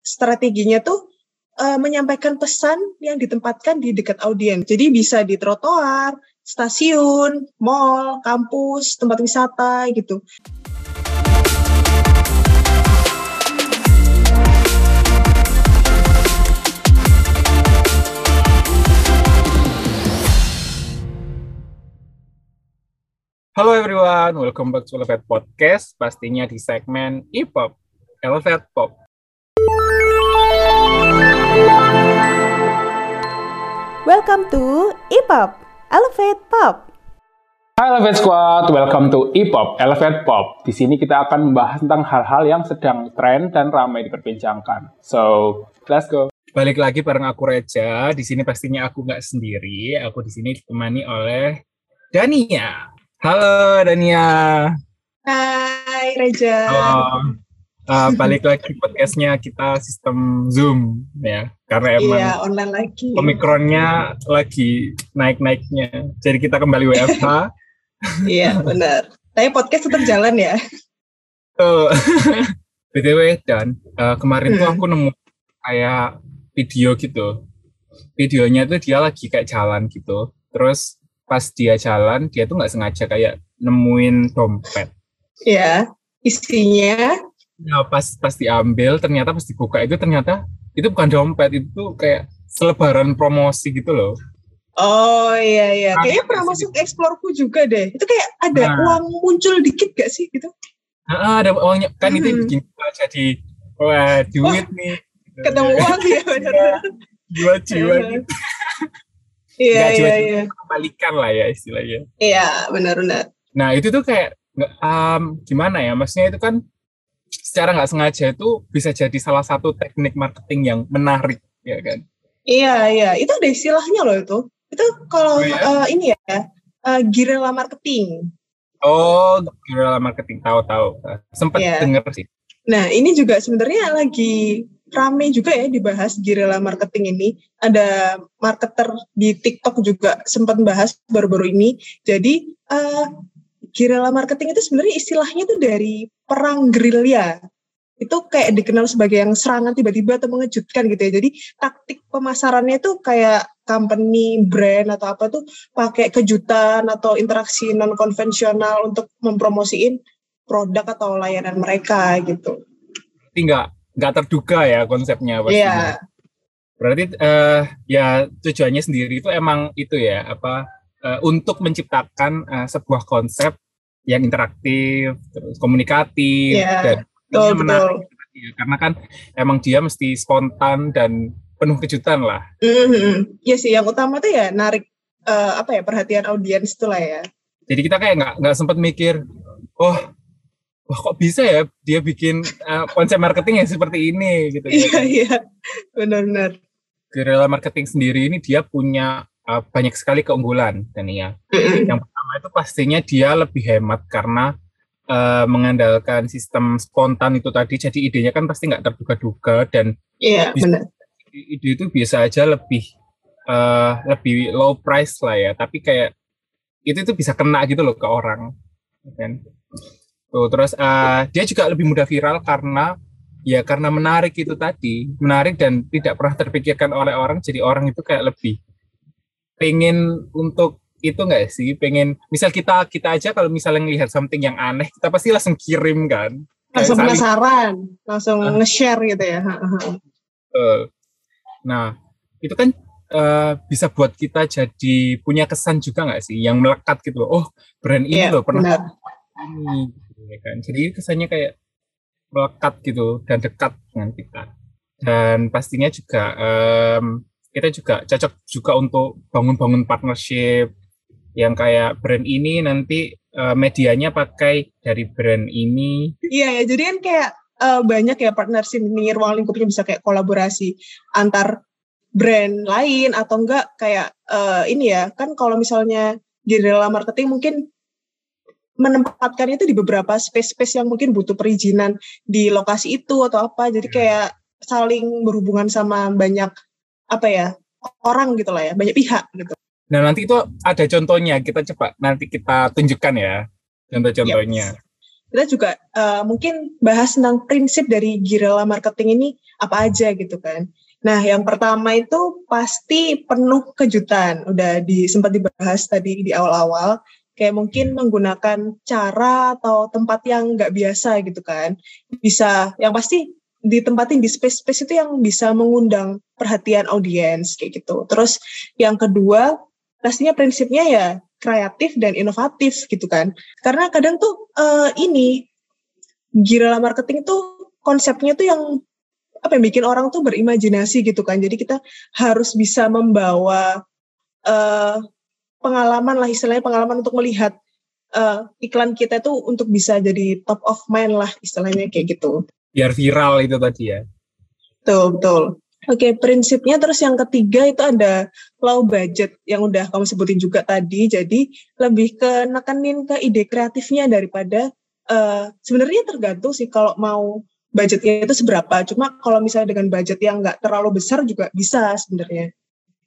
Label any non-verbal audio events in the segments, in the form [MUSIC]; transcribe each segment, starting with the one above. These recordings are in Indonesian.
strateginya tuh uh, menyampaikan pesan yang ditempatkan di dekat audiens. Jadi bisa di trotoar, stasiun, mall, kampus, tempat wisata gitu. Halo everyone, welcome back to Elevate Podcast, pastinya di segmen E-Pop, Elevate Pop. Welcome to E-Pop, Elevate Pop. Hai Elevate Squad, welcome to E-Pop, Elevate Pop. Di sini kita akan membahas tentang hal-hal yang sedang tren dan ramai diperbincangkan. So, let's go. Balik lagi bareng aku Reja. Di sini pastinya aku nggak sendiri. Aku di sini ditemani oleh Dania. Halo Dania. Hai Reja. Halo. Uh, balik lagi podcastnya kita sistem Zoom ya karena emang iya, online lagi. Omikronnya lagi naik-naiknya. Jadi kita kembali WFH. [LAUGHS] iya benar. Tapi podcast tetap jalan ya. Tuh. [LAUGHS] BTW dan uh, kemarin hmm. tuh aku nemu kayak video gitu. Videonya tuh dia lagi kayak jalan gitu. Terus pas dia jalan dia tuh nggak sengaja kayak nemuin dompet. Ya, isinya. Ya pas pas diambil ternyata pas dibuka itu ternyata itu bukan dompet itu tuh kayak selebaran promosi gitu loh. Oh iya iya, nah, kayaknya pernah masuk eksplorku juga deh. Itu kayak ada nah. uang muncul dikit gak sih gitu? Nah, ada uangnya kan hmm. itu bikin jadi wah duit wah, nih. Ketemu uang ya benar. Jiwa jiwa gitu. Iya iya [LAUGHS] iya. Kembalikan lah ya istilahnya. Iya benar-benar. Nah itu tuh kayak um, gimana ya? Maksudnya itu kan secara nggak sengaja itu bisa jadi salah satu teknik marketing yang menarik ya kan? Iya iya itu ada istilahnya loh itu. Itu kalau oh, ya? uh, ini ya uh, guerrilla marketing. Oh, guerrilla marketing tahu-tahu. Sempat yeah. denger sih. Nah, ini juga sebenarnya lagi rame juga ya dibahas guerrilla marketing ini. Ada marketer di TikTok juga sempat bahas baru-baru ini. Jadi uh, guerrilla marketing itu sebenarnya istilahnya itu dari perang gerilya. Itu kayak dikenal sebagai yang serangan tiba-tiba atau mengejutkan gitu ya. Jadi taktik pemasarannya itu kayak company, brand atau apa tuh pakai kejutan atau interaksi non konvensional untuk mempromosiin produk atau layanan mereka gitu. Tinggal nggak terduga ya konsepnya pastinya. Yeah. Berarti uh, ya tujuannya sendiri itu emang itu ya apa uh, untuk menciptakan uh, sebuah konsep yang interaktif, terus komunikatif yeah. dan betul, menarik. Ya, karena kan emang dia mesti spontan dan penuh kejutan lah. Mm-hmm. Ya sih, yang utama tuh ya narik uh, apa ya perhatian audiens itu lah ya. Jadi kita kayak nggak nggak sempat mikir, oh wah kok bisa ya dia bikin uh, konsep marketing yang seperti ini gitu. Iya iya benar-benar. Guerrilla marketing sendiri ini dia punya uh, banyak sekali keunggulan dan ya. yang pertama itu pastinya dia lebih hemat karena uh, mengandalkan sistem spontan itu tadi. Jadi idenya kan pasti nggak terduga-duga dan iya benar. Ide itu biasa aja lebih uh, lebih low price lah ya. Tapi kayak itu itu bisa kena gitu loh ke orang kan Tuh, terus uh, dia juga lebih mudah viral karena ya karena menarik itu tadi, menarik dan tidak pernah terpikirkan oleh orang, jadi orang itu kayak lebih pengen untuk itu enggak sih, pengen misal kita kita aja kalau misalnya ngelihat something yang aneh, kita pasti langsung kirim kan. Langsung penasaran, langsung uh, nge-share gitu ya. uh, nah, itu kan uh, bisa buat kita jadi punya kesan juga nggak sih, yang melekat gitu loh. Oh, brand ini yeah, loh pernah ini ya kan. Jadi kesannya kayak melekat gitu dan dekat dengan kita. Dan pastinya juga um, kita juga cocok juga untuk bangun-bangun partnership yang kayak brand ini nanti uh, medianya pakai dari brand ini iya ya jadi kan kayak uh, banyak ya partnership ini ruang lingkupnya bisa kayak kolaborasi antar brand lain atau enggak kayak uh, ini ya kan kalau misalnya di dalam marketing mungkin menempatkan itu di beberapa space-space yang mungkin butuh perizinan di lokasi itu atau apa. Jadi hmm. kayak saling berhubungan sama banyak apa ya orang gitu lah ya, banyak pihak gitu. Nah nanti itu ada contohnya, kita coba nanti kita tunjukkan ya contoh-contohnya. Yep. kita juga uh, mungkin bahas tentang prinsip dari guerrilla marketing ini apa aja gitu kan. Nah, yang pertama itu pasti penuh kejutan. Udah di, sempat dibahas tadi di awal-awal. Kayak mungkin menggunakan cara atau tempat yang nggak biasa gitu kan. Bisa, yang pasti ditempatin di space-space itu yang bisa mengundang perhatian audiens kayak gitu. Terus yang kedua, pastinya prinsipnya ya kreatif dan inovatif gitu kan. Karena kadang tuh uh, ini guerrilla marketing tuh konsepnya tuh yang apa yang bikin orang tuh berimajinasi gitu kan. Jadi kita harus bisa membawa uh, pengalaman lah istilahnya pengalaman untuk melihat uh, iklan kita tuh untuk bisa jadi top of mind lah istilahnya kayak gitu. Biar viral itu tadi ya. Betul, betul. Oke, prinsipnya terus yang ketiga itu ada low budget yang udah kamu sebutin juga tadi. Jadi lebih ke nekenin ke ide kreatifnya daripada uh, sebenarnya tergantung sih kalau mau budgetnya itu seberapa. Cuma kalau misalnya dengan budget yang nggak terlalu besar juga bisa sebenarnya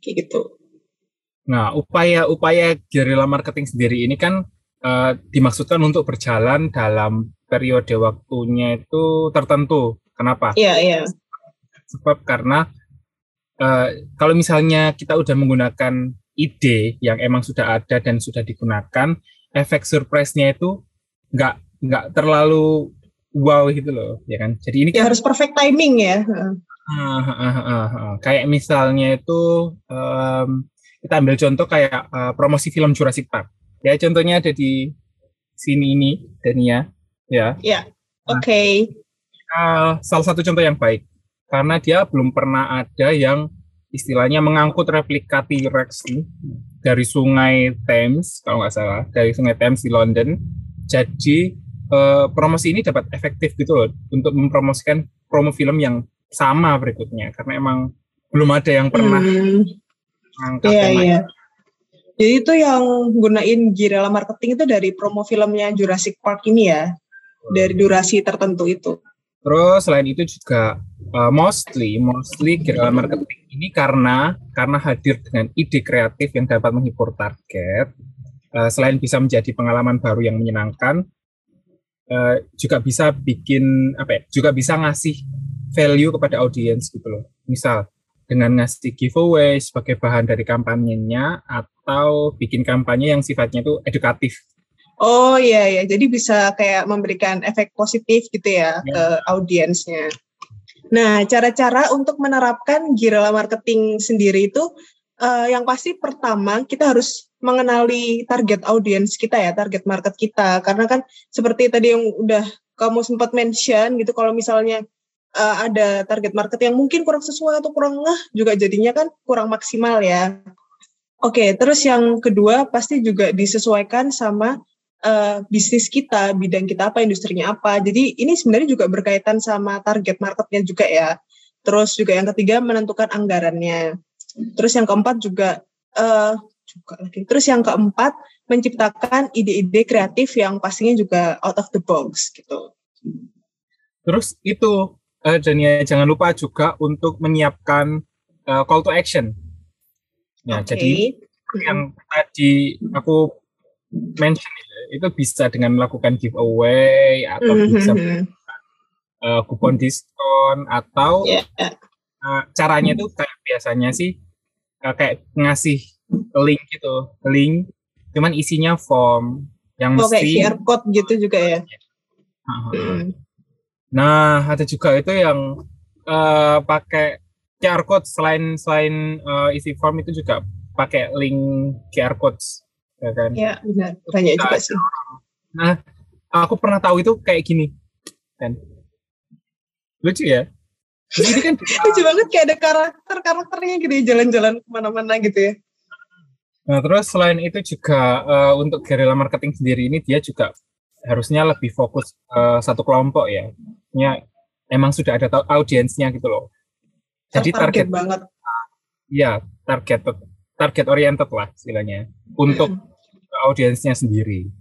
kayak gitu. Nah, upaya-upaya guerrilla marketing sendiri ini kan uh, dimaksudkan untuk berjalan dalam periode waktunya itu tertentu. Kenapa? Iya, iya sebab karena uh, kalau misalnya kita udah menggunakan ide yang emang sudah ada dan sudah digunakan, efek surprise-nya itu nggak nggak terlalu wow gitu loh, ya kan? Jadi ini ya kan, harus perfect timing ya. Uh, uh, uh, uh, uh. Kayak misalnya itu um, kita ambil contoh kayak uh, promosi film Jurassic Park. Ya contohnya ada di sini ini Dania, ya. Ya, oke. Okay. Nah, uh, salah satu contoh yang baik karena dia belum pernah ada yang istilahnya mengangkut replika T-Rex dari sungai Thames kalau nggak salah dari sungai Thames di London jadi eh, promosi ini dapat efektif gitu loh untuk mempromosikan promo film yang sama berikutnya karena emang belum ada yang pernah hmm. angkat yeah, tema yeah. Jadi itu yang gunain guerrilla marketing itu dari promo filmnya Jurassic Park ini ya, dari durasi tertentu itu. Terus selain itu juga uh, mostly mostly guerrilla marketing ini karena karena hadir dengan ide kreatif yang dapat menghibur target. Uh, selain bisa menjadi pengalaman baru yang menyenangkan uh, juga bisa bikin apa ya juga bisa ngasih value kepada audiens gitu loh. Misal dengan ngasih giveaway sebagai bahan dari kampanyenya atau bikin kampanye yang sifatnya itu edukatif Oh iya ya, jadi bisa kayak memberikan efek positif gitu ya, ya. ke audiensnya. Nah, cara-cara untuk menerapkan guerrilla marketing sendiri itu uh, yang pasti pertama kita harus mengenali target audiens kita ya, target market kita. Karena kan seperti tadi yang udah kamu sempat mention gitu, kalau misalnya uh, ada target market yang mungkin kurang sesuai atau kurang ngeh, juga jadinya kan kurang maksimal ya. Oke, okay, terus yang kedua pasti juga disesuaikan sama uh, bisnis kita, bidang kita apa, industrinya apa. Jadi ini sebenarnya juga berkaitan sama target marketnya juga ya. Terus juga yang ketiga menentukan anggarannya. Terus yang keempat juga uh, juga lagi. Terus yang keempat menciptakan ide-ide kreatif yang pastinya juga out of the box gitu. Terus itu uh, dan ya jangan lupa juga untuk menyiapkan uh, call to action. Ya, okay. jadi yang tadi aku mention itu bisa dengan melakukan giveaway atau mm -hmm. bisa uh, kupon diskon atau yeah. uh, caranya itu kayak biasanya sih uh, kayak ngasih link gitu link cuman isinya form yang oh, mesti QR code gitu juga ya uh, nah ada juga itu yang uh, pakai QR code selain selain uh, isi form itu juga pakai link QR codes ya kan? Iya benar, banyak juga sih. Nah, aku pernah tahu itu kayak gini, kan? Lucu ya? Jadi kan [LAUGHS] lucu banget kayak ada karakter karakternya gitu ya, jalan-jalan ke mana-mana gitu ya. Nah terus selain itu juga uh, untuk guerrilla marketing sendiri ini dia juga harusnya lebih fokus uh, satu kelompok ya. Ya emang sudah ada audiensnya gitu loh. Jadi target, target banget. Iya target target oriented lah istilahnya untuk audiensnya sendiri.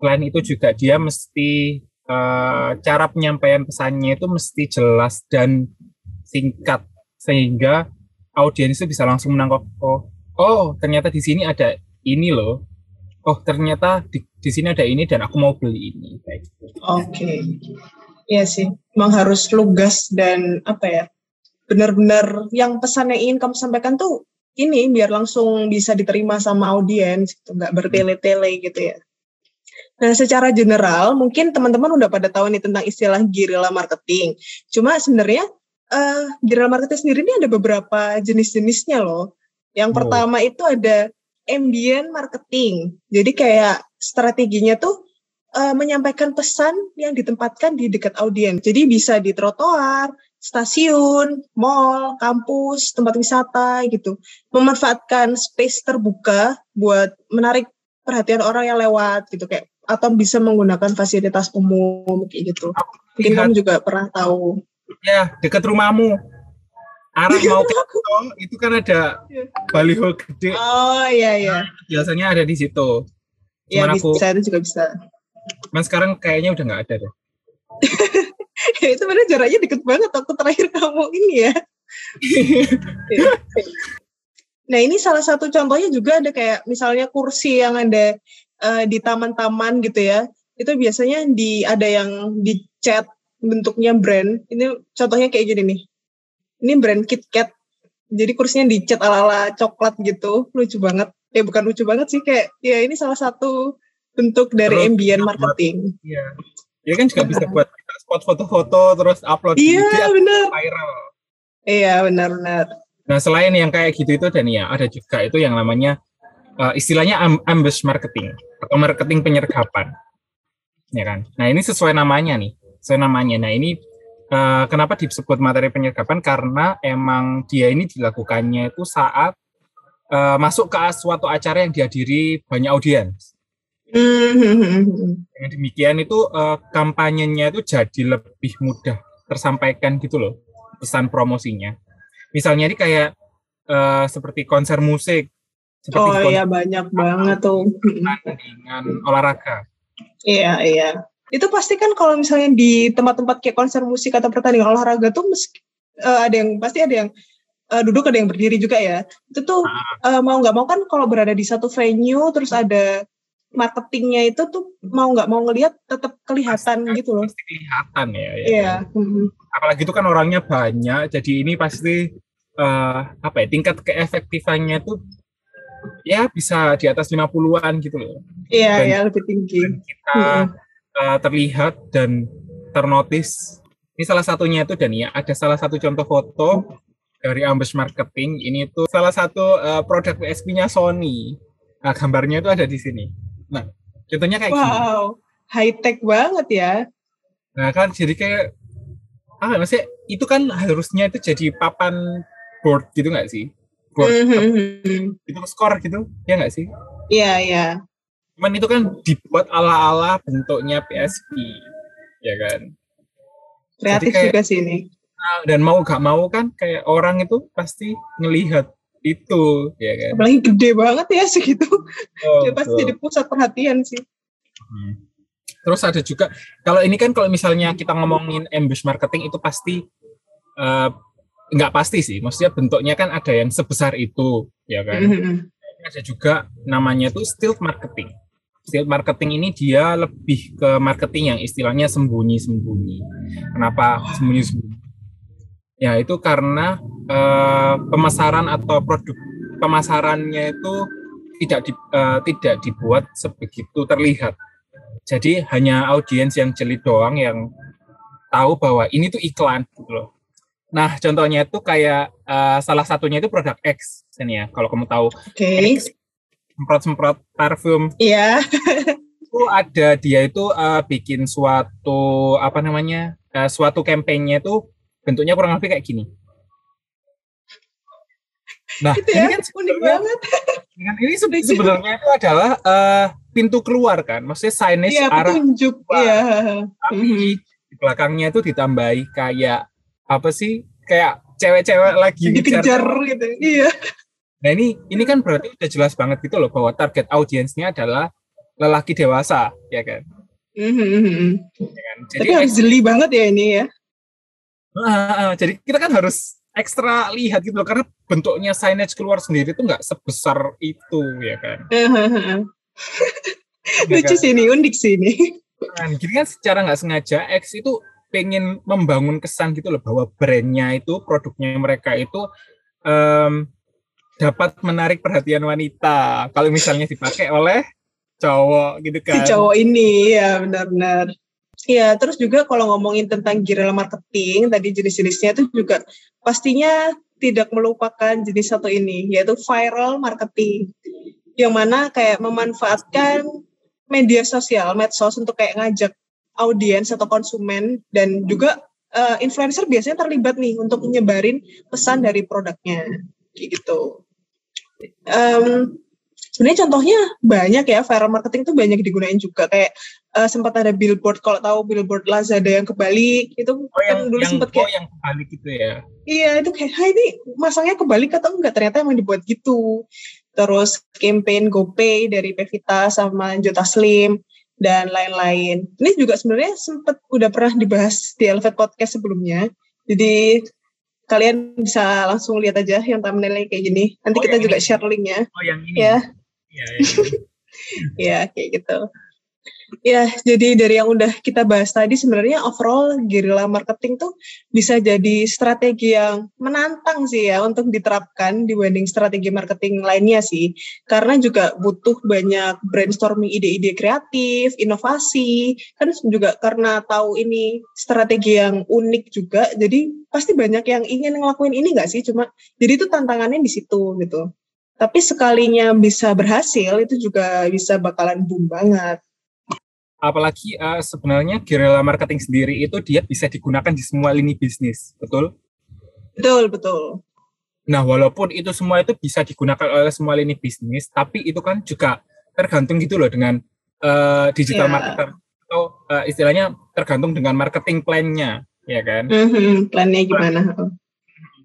Selain itu juga dia mesti uh, cara penyampaian pesannya itu mesti jelas dan singkat sehingga audiens itu bisa langsung menangkap oh oh ternyata di sini ada ini loh oh ternyata di, di sini ada ini dan aku mau beli ini kayak gitu. Oke. Okay. Iya sih, memang harus lugas dan apa ya, benar-benar yang pesannya ingin kamu sampaikan tuh ini biar langsung bisa diterima sama audiens, gitu, nggak bertele-tele gitu ya. Nah, secara general mungkin teman-teman udah pada tahu nih tentang istilah guerrilla marketing. Cuma sebenarnya uh, guerrilla marketing sendiri ini ada beberapa jenis-jenisnya loh. Yang oh. pertama itu ada ambient marketing. Jadi kayak strateginya tuh uh, menyampaikan pesan yang ditempatkan di dekat audiens. Jadi bisa di trotoar, stasiun, mall, kampus, tempat wisata gitu. Memanfaatkan space terbuka buat menarik perhatian orang yang lewat gitu kayak atau bisa menggunakan fasilitas umum kayak gitu. Mungkin kamu juga pernah tahu. Ya, dekat rumahmu. Arah mau [LAUGHS] ke tol itu kan ada baliho gede. Oh iya iya. Biasanya ada di situ. Iya bisa itu juga bisa. Mas sekarang kayaknya udah nggak ada deh. [LAUGHS] [LAUGHS] itu sebenarnya jaraknya deket banget waktu terakhir kamu ini ya. [LAUGHS] nah ini salah satu contohnya juga ada kayak misalnya kursi yang ada uh, di taman-taman gitu ya. Itu biasanya di ada yang dicat bentuknya brand. Ini contohnya kayak gini nih. Ini brand KitKat jadi kursinya dicat ala-ala coklat gitu. Lucu banget. Ya bukan lucu banget sih kayak ya ini salah satu bentuk dari terus, ambient marketing. Iya. Ya kan juga bisa buat spot foto-foto terus upload iya benar viral. Iya benar-benar nah selain yang kayak gitu itu dan ya ada juga itu yang namanya uh, istilahnya ambush marketing atau marketing penyergapan. Ya kan? Nah ini sesuai namanya nih sesuai namanya. Nah ini uh, kenapa disebut materi penyergapan? Karena emang dia ini dilakukannya itu saat uh, masuk ke suatu acara yang dihadiri banyak audiens dengan demikian itu uh, kampanyenya itu jadi lebih mudah tersampaikan gitu loh pesan promosinya misalnya ini kayak uh, seperti konser musik seperti oh iya banyak banget tuh. Dengan olahraga. Iya iya. Itu pasti kan kalau misalnya di tempat-tempat kayak konser musik atau pertandingan olahraga tuh meski, uh, ada yang pasti ada yang uh, duduk ada yang berdiri juga ya. Itu tuh uh, mau nggak mau kan kalau berada di satu venue terus ada marketingnya itu tuh mau nggak mau ngelihat tetap kelihatan pasti, gitu loh. Pasti kelihatan ya. ya iya. Kan? Apalagi itu kan orangnya banyak, jadi ini pasti uh, apa ya tingkat keefektifannya tuh ya bisa di atas 50-an gitu loh. Iya, ya lebih tinggi. Dan kita uh, terlihat dan ternotis. Ini salah satunya itu dan ya ada salah satu contoh foto dari Ambush Marketing. Ini itu salah satu uh, produk PSP-nya Sony. Nah, gambarnya itu ada di sini. Nah, contohnya kayak wow, gini. Wow, high tech banget ya. Nah, kan jadi kayak ah maksudnya itu kan harusnya itu jadi papan board gitu nggak sih? skor mm-hmm. itu skor gitu ya nggak sih iya yeah, iya yeah. cuman itu kan dibuat ala-ala bentuknya PSP ya kan kreatif kayak, juga sih ini ah, dan mau gak mau kan kayak orang itu pasti ngelihat itu ya kan apalagi gede banget ya segitu oh, dia pasti jadi pusat perhatian sih hmm. terus ada juga kalau ini kan kalau misalnya kita ngomongin ambush marketing itu pasti uh, nggak pasti sih, maksudnya bentuknya kan ada yang sebesar itu, ya kan. Mm-hmm. Ada juga namanya tuh stealth marketing. Stealth marketing ini dia lebih ke marketing yang istilahnya sembunyi-sembunyi. Kenapa sembunyi-sembunyi? Ya itu karena uh, pemasaran atau produk pemasarannya itu tidak di, uh, tidak dibuat sebegitu terlihat. Jadi hanya audiens yang jeli doang yang tahu bahwa ini tuh iklan gitu loh. Nah, contohnya itu kayak uh, salah satunya itu produk X, ini ya. Kalau kamu tahu, okay. semprot-semprot parfum. Iya. itu ada dia itu uh, bikin suatu apa namanya, uh, suatu kampanye itu bentuknya kurang lebih kayak gini. Nah, itu ya, ini kan unik banget. Kan ini sebenarnya itu adalah uh, pintu keluar kan, maksudnya signage iya, arah petunjuk, iya. Tapi mm-hmm. di belakangnya itu ditambahi kayak apa sih kayak cewek-cewek lagi dikejar gitu iya nah ini ini kan berarti udah jelas banget gitu loh bahwa target audiensnya adalah lelaki dewasa ya kan mm-hmm. ya kan? Jadi, tapi harus jeli banget ya ini ya uh, uh, jadi kita kan harus ekstra lihat gitu loh karena bentuknya signage keluar sendiri itu nggak sebesar itu ya kan? Lucu sih ini, unik sih ini. Nah, jadi kan secara nggak sengaja X itu pengen membangun kesan gitu loh bahwa brandnya itu produknya mereka itu um, dapat menarik perhatian wanita. Kalau misalnya dipakai oleh cowok gitu kan. Si cowok ini ya benar-benar Ya, terus juga kalau ngomongin tentang guerrilla marketing, tadi jenis-jenisnya itu juga pastinya tidak melupakan jenis satu ini, yaitu viral marketing. Yang mana kayak memanfaatkan media sosial, medsos untuk kayak ngajak audiens atau konsumen dan juga uh, influencer biasanya terlibat nih untuk menyebarin pesan dari produknya, gitu. Um, sebenarnya contohnya banyak ya viral marketing tuh banyak digunain juga kayak uh, sempat ada billboard kalau tahu billboard Lazada yang kebalik itu oh, yang, kan dulu sempat kayak oh, yang kebalik gitu ya iya itu kayak hai ini masangnya kebalik atau enggak ternyata emang dibuat gitu terus campaign GoPay dari Pevita sama Jota Slim dan lain-lain ini juga sebenarnya sempat udah pernah dibahas di Elevate Podcast sebelumnya jadi kalian bisa langsung lihat aja yang thumbnailnya kayak gini. Nanti oh, kita juga ini. share linknya. Oh yang ini. Ya. Iya, ya, [LAUGHS] kayak gitu. Ya, jadi dari yang udah kita bahas tadi sebenarnya overall guerrilla marketing tuh bisa jadi strategi yang menantang sih ya untuk diterapkan dibanding strategi marketing lainnya sih. Karena juga butuh banyak brainstorming ide-ide kreatif, inovasi. Kan juga karena tahu ini strategi yang unik juga, jadi pasti banyak yang ingin ngelakuin ini nggak sih? Cuma jadi itu tantangannya di situ gitu. Tapi sekalinya bisa berhasil itu juga bisa bakalan boom banget. Apalagi uh, sebenarnya guerrilla marketing sendiri itu dia bisa digunakan di semua lini bisnis, betul? Betul, betul. Nah, walaupun itu semua itu bisa digunakan oleh semua lini bisnis, tapi itu kan juga tergantung gitu loh dengan uh, digital yeah. marketer atau uh, istilahnya tergantung dengan marketing plan-nya, ya kan? Mm-hmm, plan-nya gimana?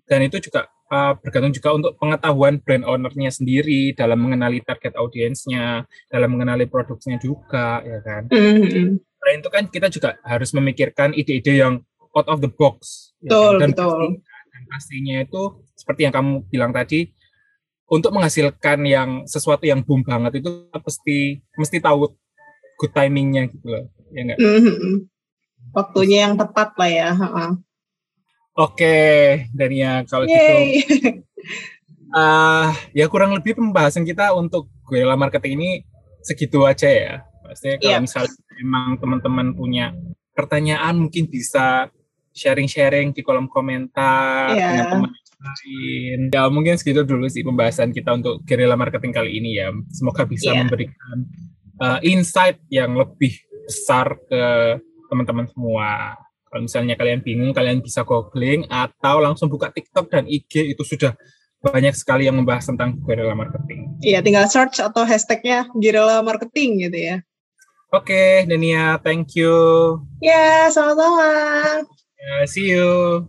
Dan itu juga uh, bergantung juga untuk pengetahuan brand ownernya sendiri dalam mengenali target audiensnya, dalam mengenali produknya juga, ya kan. Mm-hmm. Nah itu kan kita juga harus memikirkan ide-ide yang out of the box. Ya kan? betul, ya, dan betul. Pasti, dan pastinya itu seperti yang kamu bilang tadi, untuk menghasilkan yang sesuatu yang boom banget itu mesti mesti tahu good timingnya gitu loh, ya enggak? Mm-hmm. Waktunya yang tepat lah ya. Oke, Dania kalau gitu. Yay. gitu. Uh, ya kurang lebih pembahasan kita untuk guerrilla marketing ini segitu aja ya. Pasti kalau yep. misalnya memang teman-teman punya pertanyaan mungkin bisa sharing-sharing di kolom komentar yeah. dengan teman lain. Ya mungkin segitu dulu sih pembahasan kita untuk guerrilla marketing kali ini ya. Semoga bisa yeah. memberikan uh, insight yang lebih besar ke teman-teman semua. Kalau misalnya kalian bingung, kalian bisa googling atau langsung buka TikTok dan IG itu sudah banyak sekali yang membahas tentang guerrilla marketing. Iya, tinggal search atau hashtagnya guerrilla marketing gitu ya. Oke, okay, Dania, thank you. Ya, sama-sama. Yeah, see you.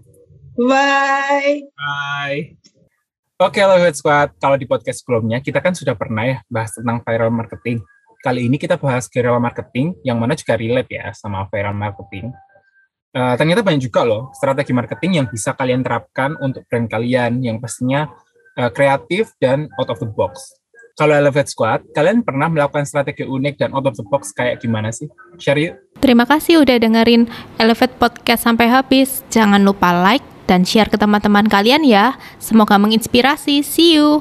Bye. Bye. Oke, okay, Love Squad. Kalau di podcast sebelumnya, kita kan sudah pernah ya bahas tentang viral marketing. Kali ini kita bahas guerrilla marketing, yang mana juga relate ya sama viral marketing uh, ternyata banyak juga loh strategi marketing yang bisa kalian terapkan untuk brand kalian yang pastinya uh, kreatif dan out of the box. Kalau Elevate Squad, kalian pernah melakukan strategi unik dan out of the box kayak gimana sih? Share yuk. Terima kasih udah dengerin Elevate Podcast sampai habis. Jangan lupa like dan share ke teman-teman kalian ya. Semoga menginspirasi. See you.